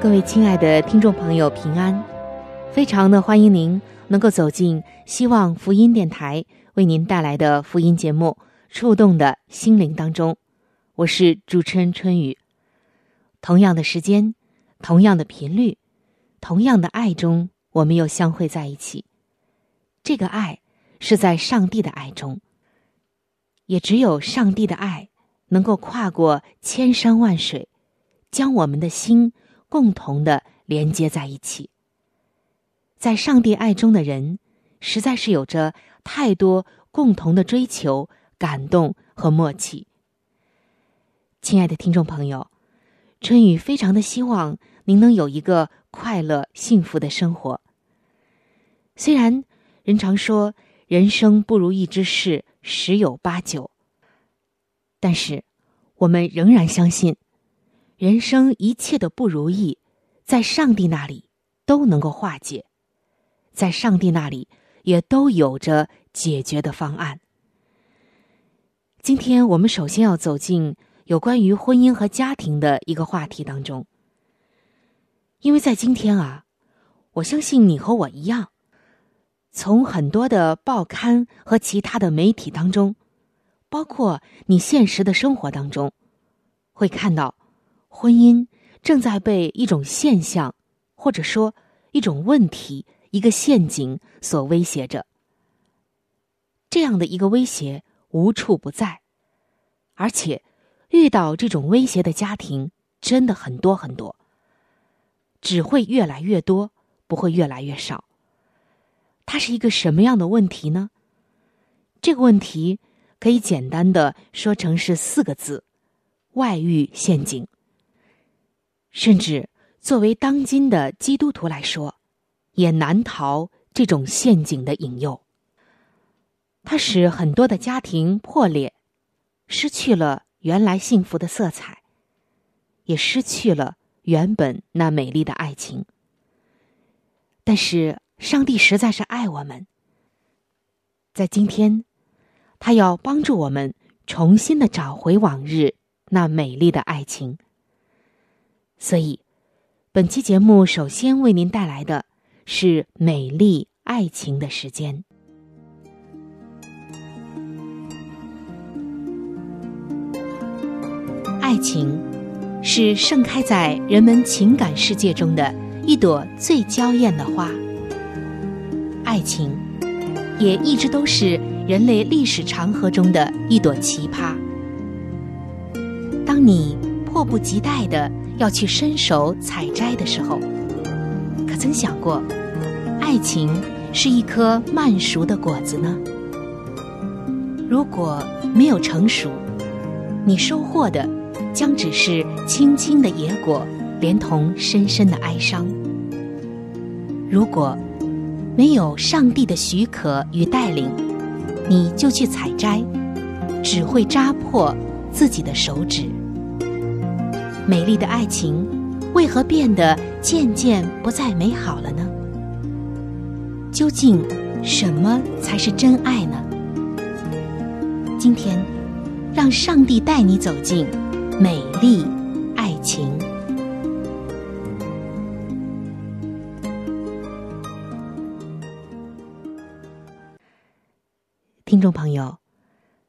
各位亲爱的听众朋友，平安！非常的欢迎您能够走进希望福音电台。为您带来的福音节目《触动的心灵》当中，我是主持人春雨。同样的时间，同样的频率，同样的爱中，我们又相会在一起。这个爱是在上帝的爱中，也只有上帝的爱能够跨过千山万水，将我们的心共同的连接在一起。在上帝爱中的人，实在是有着。太多共同的追求、感动和默契。亲爱的听众朋友，春雨非常的希望您能有一个快乐、幸福的生活。虽然人常说人生不如意之事十有八九，但是我们仍然相信，人生一切的不如意，在上帝那里都能够化解，在上帝那里。也都有着解决的方案。今天我们首先要走进有关于婚姻和家庭的一个话题当中，因为在今天啊，我相信你和我一样，从很多的报刊和其他的媒体当中，包括你现实的生活当中，会看到婚姻正在被一种现象，或者说一种问题。一个陷阱所威胁着，这样的一个威胁无处不在，而且遇到这种威胁的家庭真的很多很多，只会越来越多，不会越来越少。它是一个什么样的问题呢？这个问题可以简单的说成是四个字：外遇陷阱。甚至作为当今的基督徒来说。也难逃这种陷阱的引诱。它使很多的家庭破裂，失去了原来幸福的色彩，也失去了原本那美丽的爱情。但是，上帝实在是爱我们，在今天，他要帮助我们重新的找回往日那美丽的爱情。所以，本期节目首先为您带来的。是美丽爱情的时间。爱情是盛开在人们情感世界中的一朵最娇艳的花。爱情也一直都是人类历史长河中的一朵奇葩。当你迫不及待的要去伸手采摘的时候，可曾想过？爱情是一颗慢熟的果子呢。如果没有成熟，你收获的将只是青青的野果，连同深深的哀伤。如果没有上帝的许可与带领，你就去采摘，只会扎破自己的手指。美丽的爱情为何变得渐渐不再美好了呢？究竟什么才是真爱呢？今天，让上帝带你走进美丽爱情。听众朋友，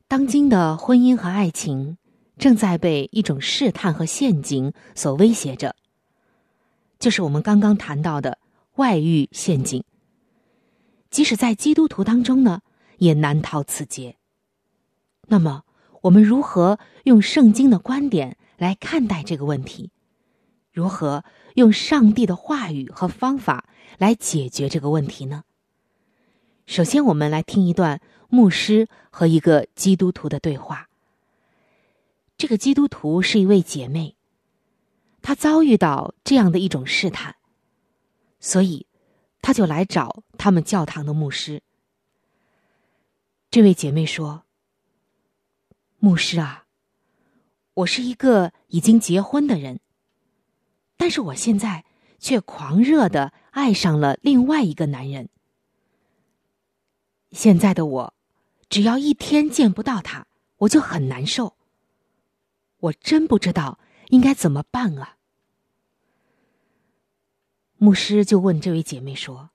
当今的婚姻和爱情正在被一种试探和陷阱所威胁着。就是我们刚刚谈到的外遇陷阱。即使在基督徒当中呢，也难逃此劫。那么，我们如何用圣经的观点来看待这个问题？如何用上帝的话语和方法来解决这个问题呢？首先，我们来听一段牧师和一个基督徒的对话。这个基督徒是一位姐妹，她遭遇到这样的一种试探，所以。她就来找他们教堂的牧师。这位姐妹说：“牧师啊，我是一个已经结婚的人，但是我现在却狂热的爱上了另外一个男人。现在的我，只要一天见不到他，我就很难受。我真不知道应该怎么办啊。”牧师就问这位姐妹说：“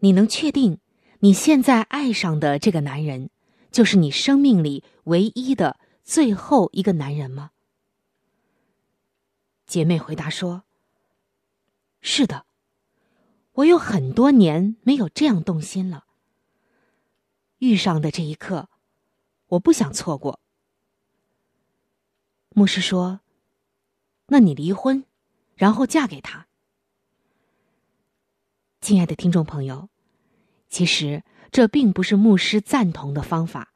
你能确定你现在爱上的这个男人，就是你生命里唯一的最后一个男人吗？”姐妹回答说：“是的，我有很多年没有这样动心了。遇上的这一刻，我不想错过。”牧师说：“那你离婚？”然后嫁给他，亲爱的听众朋友，其实这并不是牧师赞同的方法，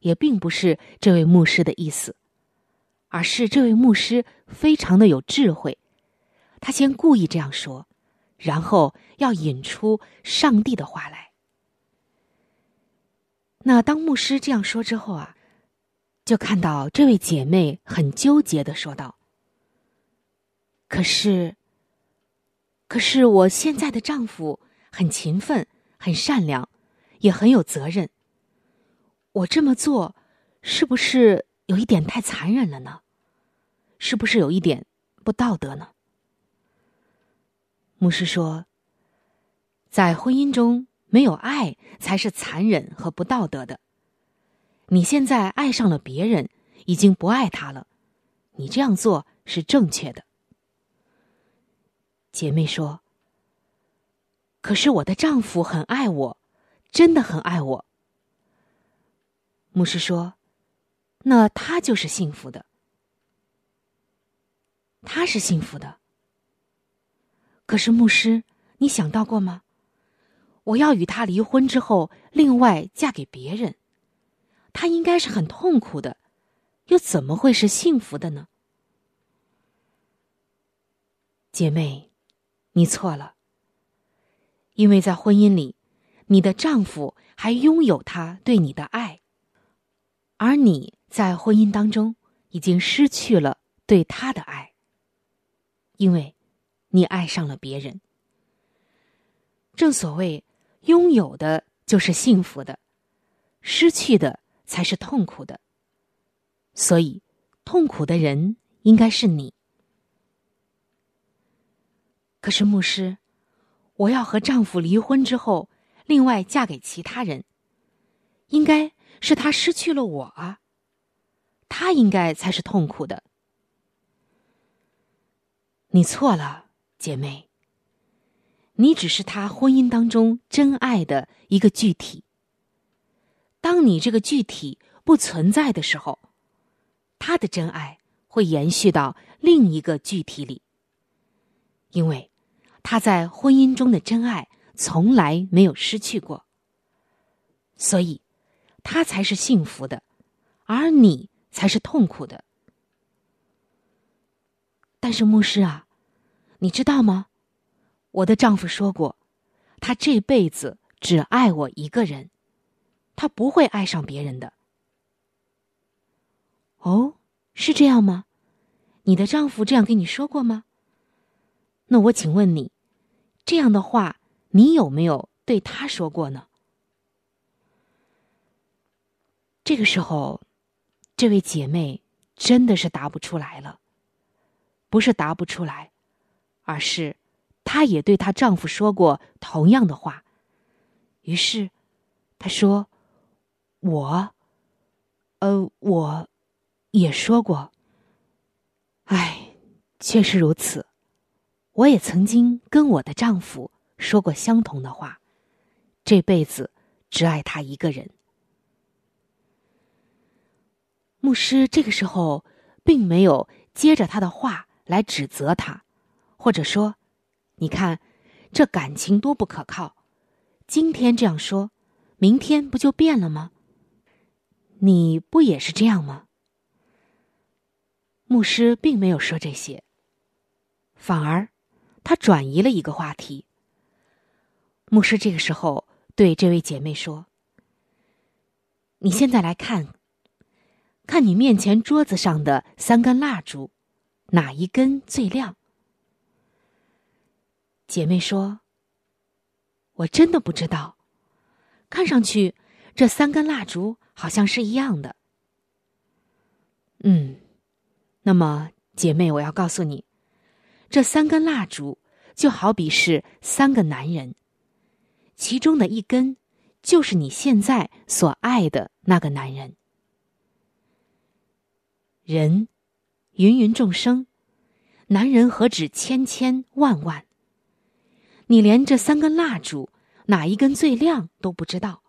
也并不是这位牧师的意思，而是这位牧师非常的有智慧，他先故意这样说，然后要引出上帝的话来。那当牧师这样说之后啊，就看到这位姐妹很纠结的说道。可是，可是我现在的丈夫很勤奋、很善良，也很有责任。我这么做，是不是有一点太残忍了呢？是不是有一点不道德呢？牧师说，在婚姻中没有爱才是残忍和不道德的。你现在爱上了别人，已经不爱他了，你这样做是正确的。姐妹说：“可是我的丈夫很爱我，真的很爱我。”牧师说：“那他就是幸福的，他是幸福的。可是牧师，你想到过吗？我要与他离婚之后，另外嫁给别人，他应该是很痛苦的，又怎么会是幸福的呢？”姐妹。你错了，因为在婚姻里，你的丈夫还拥有他对你的爱，而你在婚姻当中已经失去了对他的爱，因为，你爱上了别人。正所谓，拥有的就是幸福的，失去的才是痛苦的，所以，痛苦的人应该是你。可是牧师，我要和丈夫离婚之后，另外嫁给其他人，应该是他失去了我啊，他应该才是痛苦的。你错了，姐妹。你只是他婚姻当中真爱的一个具体。当你这个具体不存在的时候，他的真爱会延续到另一个具体里，因为。他在婚姻中的真爱从来没有失去过，所以，他才是幸福的，而你才是痛苦的。但是牧师啊，你知道吗？我的丈夫说过，他这辈子只爱我一个人，他不会爱上别人的。哦，是这样吗？你的丈夫这样跟你说过吗？那我请问你，这样的话，你有没有对他说过呢？这个时候，这位姐妹真的是答不出来了，不是答不出来，而是她也对她丈夫说过同样的话。于是，她说：“我，呃，我也说过。哎，确实如此。”我也曾经跟我的丈夫说过相同的话，这辈子只爱他一个人。牧师这个时候并没有接着他的话来指责他，或者说：“你看，这感情多不可靠！今天这样说，明天不就变了吗？你不也是这样吗？”牧师并没有说这些，反而他转移了一个话题。牧师这个时候对这位姐妹说：“你现在来看。”看你面前桌子上的三根蜡烛，哪一根最亮？姐妹说：“我真的不知道。看上去这三根蜡烛好像是一样的。”嗯，那么姐妹，我要告诉你，这三根蜡烛就好比是三个男人，其中的一根就是你现在所爱的那个男人。人，芸芸众生，男人何止千千万万？你连这三根蜡烛哪一根最亮都不知道，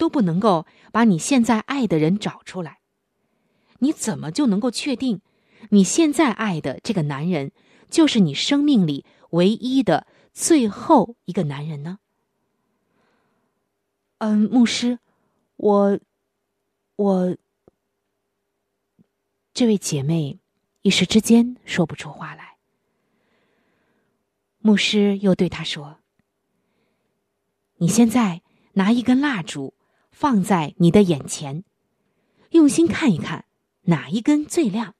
都不能够把你现在爱的人找出来，你怎么就能够确定你现在爱的这个男人就是你生命里唯一的最后一个男人呢？嗯，牧师，我，我。这位姐妹一时之间说不出话来。牧师又对她说：“你现在拿一根蜡烛放在你的眼前，用心看一看哪一根最亮。”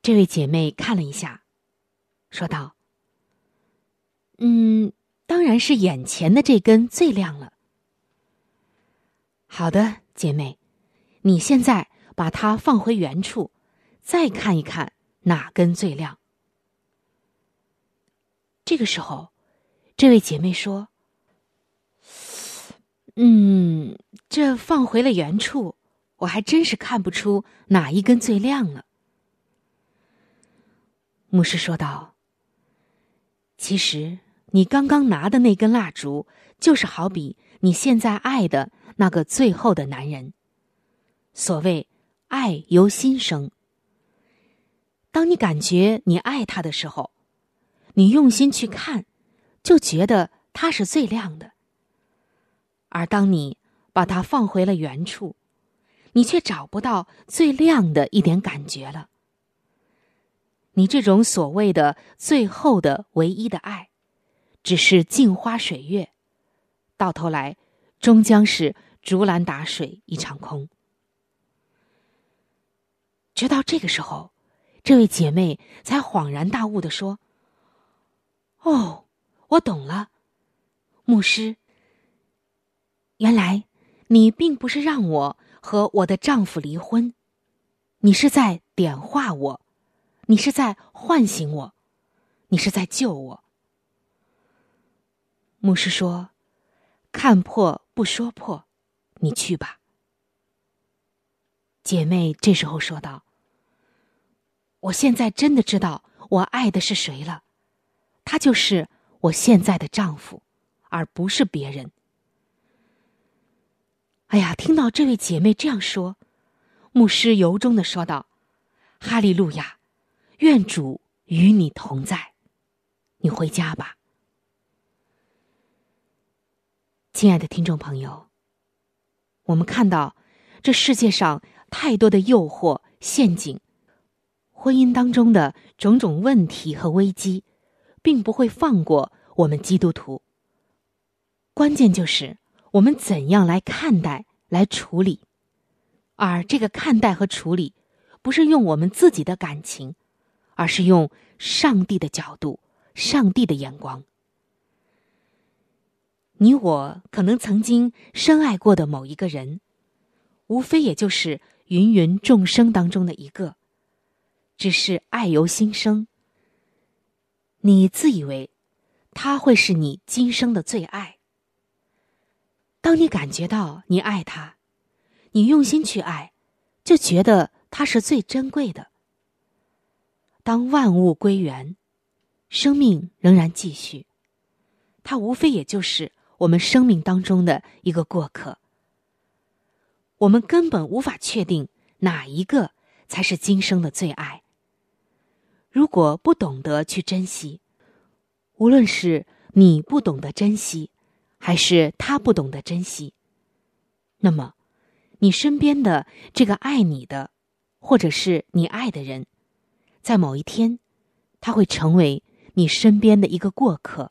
这位姐妹看了一下，说道：“嗯，当然是眼前的这根最亮了。”好的，姐妹，你现在。把它放回原处，再看一看哪根最亮。这个时候，这位姐妹说：“嗯，这放回了原处，我还真是看不出哪一根最亮了。”牧师说道：“其实你刚刚拿的那根蜡烛，就是好比你现在爱的那个最后的男人。所谓。”爱由心生。当你感觉你爱他的时候，你用心去看，就觉得他是最亮的。而当你把它放回了原处，你却找不到最亮的一点感觉了。你这种所谓的最后的唯一的爱，只是镜花水月，到头来终将是竹篮打水一场空。直到这个时候，这位姐妹才恍然大悟的说：“哦，我懂了，牧师。原来你并不是让我和我的丈夫离婚，你是在点化我，你是在唤醒我，你是在救我。”牧师说：“看破不说破，你去吧。”姐妹这时候说道。我现在真的知道我爱的是谁了，他就是我现在的丈夫，而不是别人。哎呀，听到这位姐妹这样说，牧师由衷的说道：“哈利路亚，愿主与你同在，你回家吧。”亲爱的听众朋友，我们看到这世界上太多的诱惑陷阱。婚姻当中的种种问题和危机，并不会放过我们基督徒。关键就是我们怎样来看待、来处理，而这个看待和处理，不是用我们自己的感情，而是用上帝的角度、上帝的眼光。你我可能曾经深爱过的某一个人，无非也就是芸芸众生当中的一个。只是爱由心生。你自以为他会是你今生的最爱。当你感觉到你爱他，你用心去爱，就觉得他是最珍贵的。当万物归元，生命仍然继续。它无非也就是我们生命当中的一个过客。我们根本无法确定哪一个才是今生的最爱。如果不懂得去珍惜，无论是你不懂得珍惜，还是他不懂得珍惜，那么，你身边的这个爱你的，或者是你爱的人，在某一天，他会成为你身边的一个过客。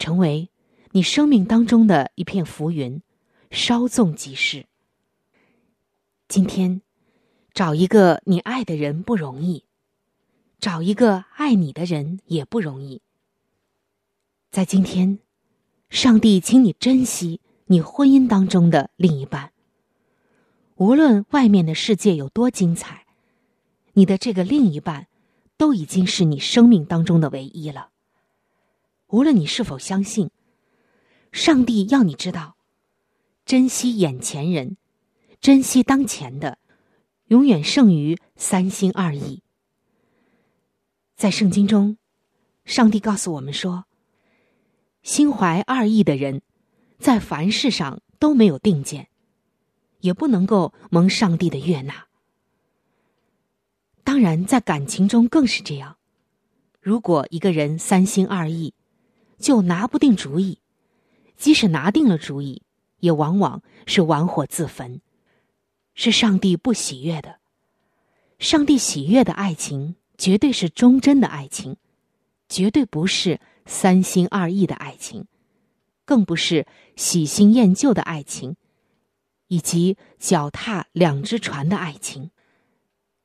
成为你生命当中的一片浮云，稍纵即逝。今天，找一个你爱的人不容易，找一个爱你的人也不容易。在今天，上帝，请你珍惜你婚姻当中的另一半。无论外面的世界有多精彩，你的这个另一半，都已经是你生命当中的唯一了。无论你是否相信，上帝要你知道，珍惜眼前人，珍惜当前的，永远胜于三心二意。在圣经中，上帝告诉我们说，心怀二意的人，在凡事上都没有定见，也不能够蒙上帝的悦纳。当然，在感情中更是这样。如果一个人三心二意，就拿不定主意，即使拿定了主意，也往往是玩火自焚，是上帝不喜悦的。上帝喜悦的爱情，绝对是忠贞的爱情，绝对不是三心二意的爱情，更不是喜新厌旧的爱情，以及脚踏两只船的爱情。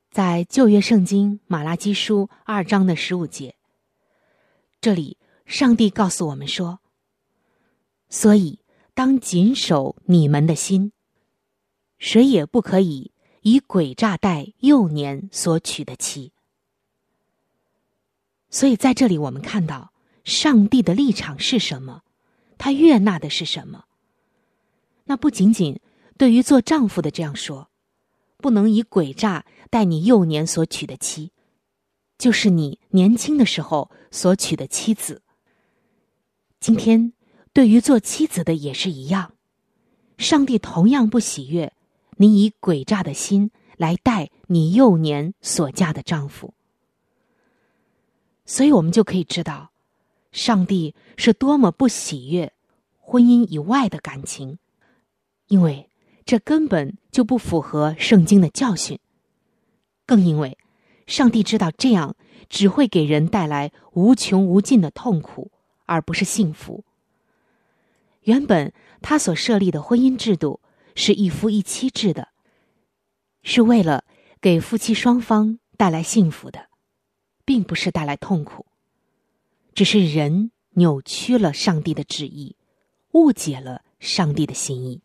在旧约圣经马拉基书二章的十五节，这里。上帝告诉我们说：“所以当谨守你们的心，谁也不可以以诡诈待幼年所娶的妻。”所以在这里，我们看到上帝的立场是什么，他悦纳的是什么。那不仅仅对于做丈夫的这样说，不能以诡诈待你幼年所娶的妻，就是你年轻的时候所娶的妻子。今天，对于做妻子的也是一样，上帝同样不喜悦你以诡诈的心来待你幼年所嫁的丈夫。所以，我们就可以知道，上帝是多么不喜悦婚姻以外的感情，因为这根本就不符合圣经的教训，更因为上帝知道这样只会给人带来无穷无尽的痛苦。而不是幸福。原本他所设立的婚姻制度是一夫一妻制的，是为了给夫妻双方带来幸福的，并不是带来痛苦。只是人扭曲了上帝的旨意，误解了上帝的心意。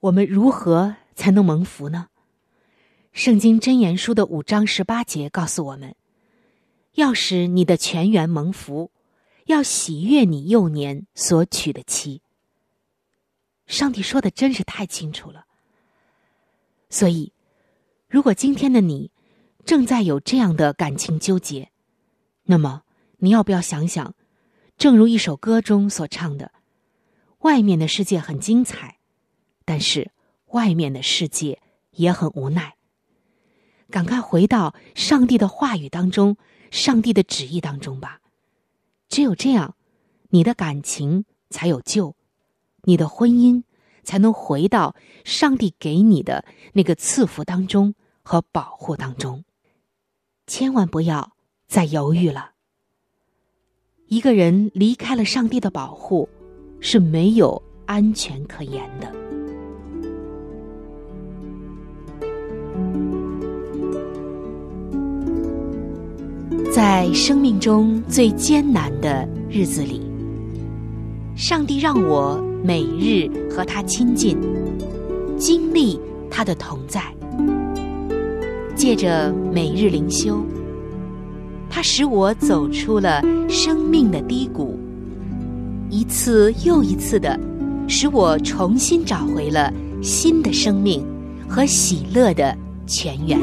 我们如何才能蒙福呢？圣经箴言书的五章十八节告诉我们：要使你的全员蒙福。要喜悦你幼年所娶的妻。上帝说的真是太清楚了。所以，如果今天的你正在有这样的感情纠结，那么你要不要想想，正如一首歌中所唱的：“外面的世界很精彩，但是外面的世界也很无奈。”赶快回到上帝的话语当中，上帝的旨意当中吧。只有这样，你的感情才有救，你的婚姻才能回到上帝给你的那个赐福当中和保护当中。千万不要再犹豫了。一个人离开了上帝的保护，是没有安全可言的。在生命中最艰难的日子里，上帝让我每日和他亲近，经历他的同在。借着每日灵修，他使我走出了生命的低谷，一次又一次的使我重新找回了新的生命和喜乐的泉源。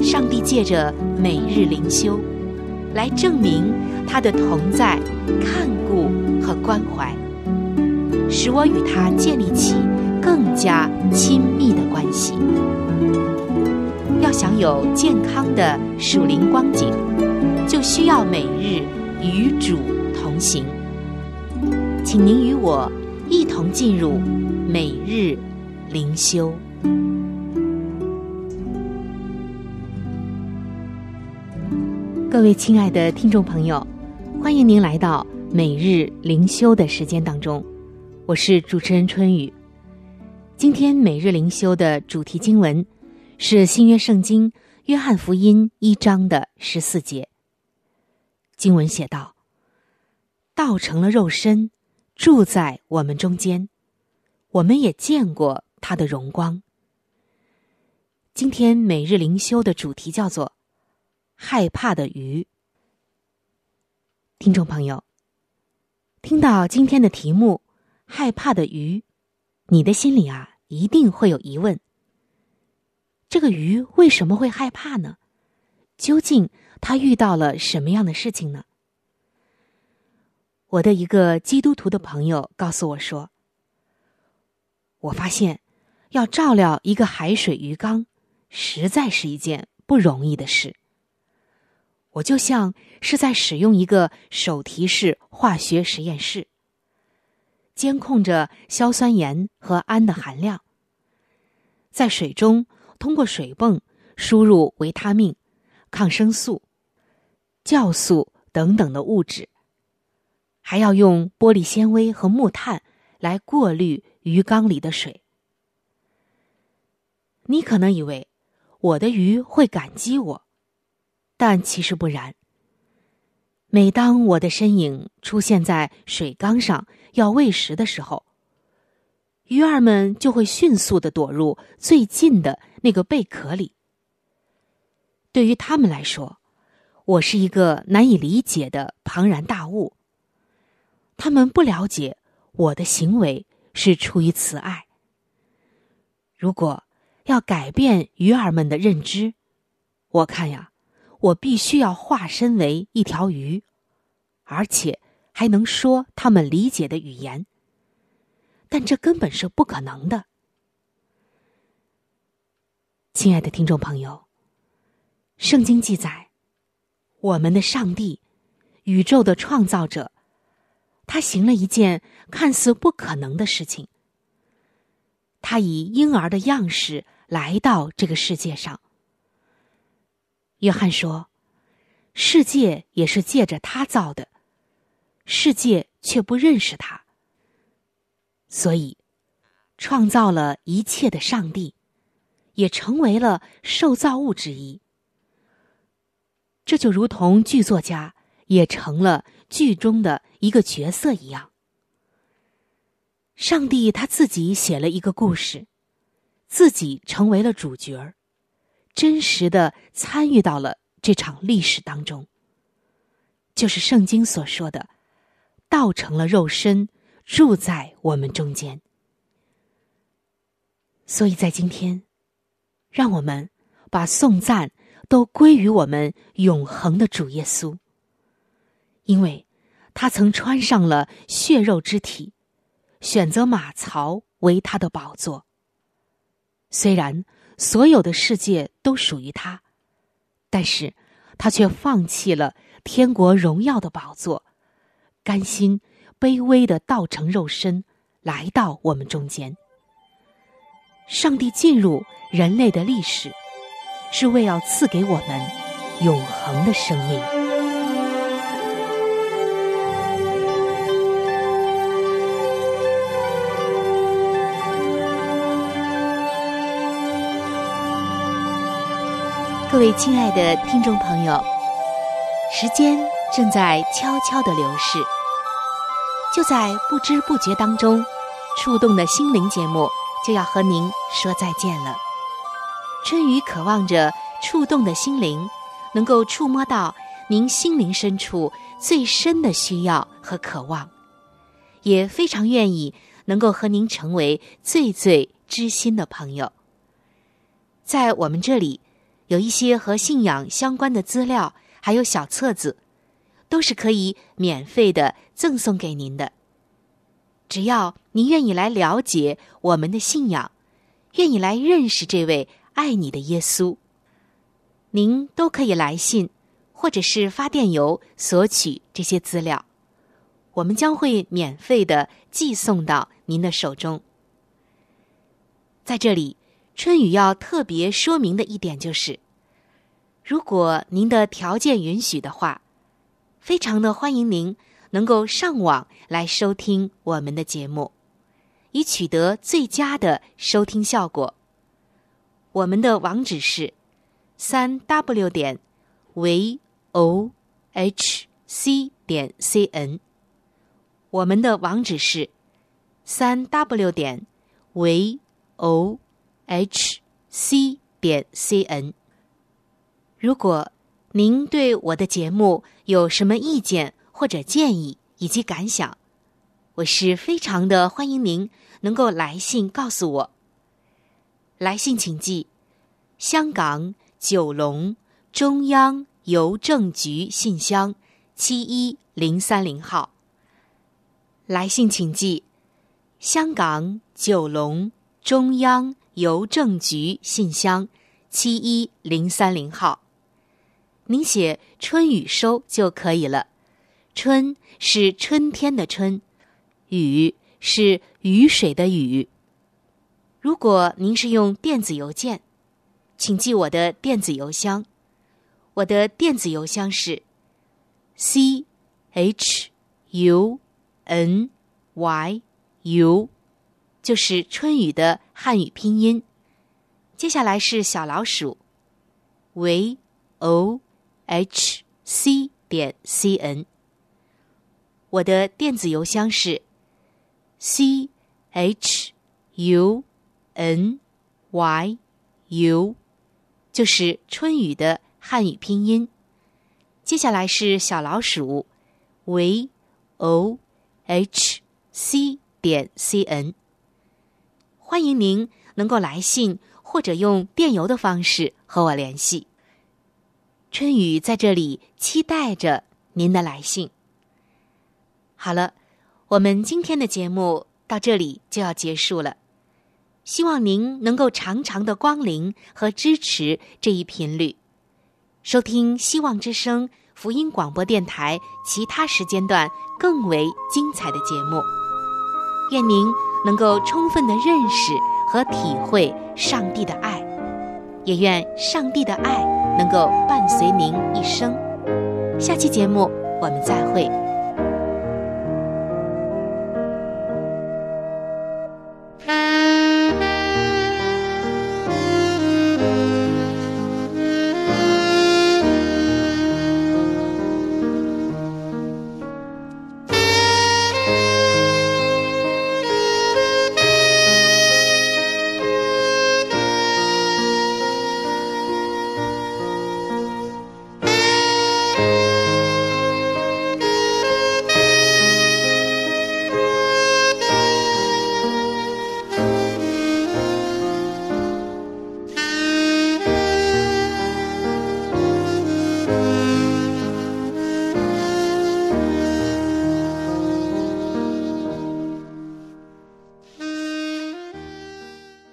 上帝借着每日灵修，来证明他的同在、看顾和关怀，使我与他建立起更加亲密的关系。要想有健康的属灵光景，就需要每日与主同行。请您与我一同进入每日灵修。各位亲爱的听众朋友，欢迎您来到每日灵修的时间当中，我是主持人春雨。今天每日灵修的主题经文。是新约圣经约翰福音一章的十四节。经文写道：“道成了肉身，住在我们中间，我们也见过他的荣光。”今天每日灵修的主题叫做“害怕的鱼”。听众朋友，听到今天的题目“害怕的鱼”，你的心里啊一定会有疑问。这个鱼为什么会害怕呢？究竟它遇到了什么样的事情呢？我的一个基督徒的朋友告诉我说：“我发现，要照料一个海水鱼缸，实在是一件不容易的事。我就像是在使用一个手提式化学实验室，监控着硝酸盐和氨的含量，在水中。”通过水泵输入维他命、抗生素、酵素等等的物质，还要用玻璃纤维和木炭来过滤鱼缸里的水。你可能以为我的鱼会感激我，但其实不然。每当我的身影出现在水缸上要喂食的时候，鱼儿们就会迅速的躲入最近的那个贝壳里。对于他们来说，我是一个难以理解的庞然大物。他们不了解我的行为是出于慈爱。如果要改变鱼儿们的认知，我看呀，我必须要化身为一条鱼，而且还能说他们理解的语言。但这根本是不可能的，亲爱的听众朋友。圣经记载，我们的上帝，宇宙的创造者，他行了一件看似不可能的事情。他以婴儿的样式来到这个世界上。约翰说：“世界也是借着他造的，世界却不认识他。”所以，创造了一切的上帝，也成为了受造物之一。这就如同剧作家也成了剧中的一个角色一样。上帝他自己写了一个故事，自己成为了主角儿，真实的参与到了这场历史当中。就是圣经所说的，道成了肉身。住在我们中间，所以在今天，让我们把颂赞都归于我们永恒的主耶稣，因为他曾穿上了血肉之体，选择马槽为他的宝座。虽然所有的世界都属于他，但是他却放弃了天国荣耀的宝座，甘心。卑微的道成肉身，来到我们中间。上帝进入人类的历史，是为要赐给我们永恒的生命。各位亲爱的听众朋友，时间正在悄悄的流逝。就在不知不觉当中，触动的心灵节目就要和您说再见了。春雨渴望着触动的心灵，能够触摸到您心灵深处最深的需要和渴望，也非常愿意能够和您成为最最知心的朋友。在我们这里，有一些和信仰相关的资料，还有小册子，都是可以免费的赠送给您的。只要您愿意来了解我们的信仰，愿意来认识这位爱你的耶稣，您都可以来信或者是发电邮索取这些资料，我们将会免费的寄送到您的手中。在这里，春雨要特别说明的一点就是，如果您的条件允许的话，非常的欢迎您。能够上网来收听我们的节目，以取得最佳的收听效果。我们的网址是三 w 点 v o h c 点 c n。我们的网址是三 w 点 v o h c 点 c n。如果您对我的节目有什么意见，或者建议以及感想，我是非常的欢迎您能够来信告诉我。来信请寄香港九龙中央邮政局信箱七一零三零号。来信请寄香港九龙中央邮政局信箱七一零三零号。您写“春雨收”就可以了。春是春天的春，雨是雨水的雨。如果您是用电子邮件，请记我的电子邮箱。我的电子邮箱是 c h u n y u，就是春雨的汉语拼音。接下来是小老鼠 v o h c 点 c n。我的电子邮箱是 c h u n y u，就是春雨的汉语拼音。接下来是小老鼠 v o h c 点 c n。欢迎您能够来信或者用电邮的方式和我联系。春雨在这里期待着您的来信。好了，我们今天的节目到这里就要结束了。希望您能够常常的光临和支持这一频率，收听希望之声福音广播电台其他时间段更为精彩的节目。愿您能够充分的认识和体会上帝的爱，也愿上帝的爱能够伴随您一生。下期节目我们再会。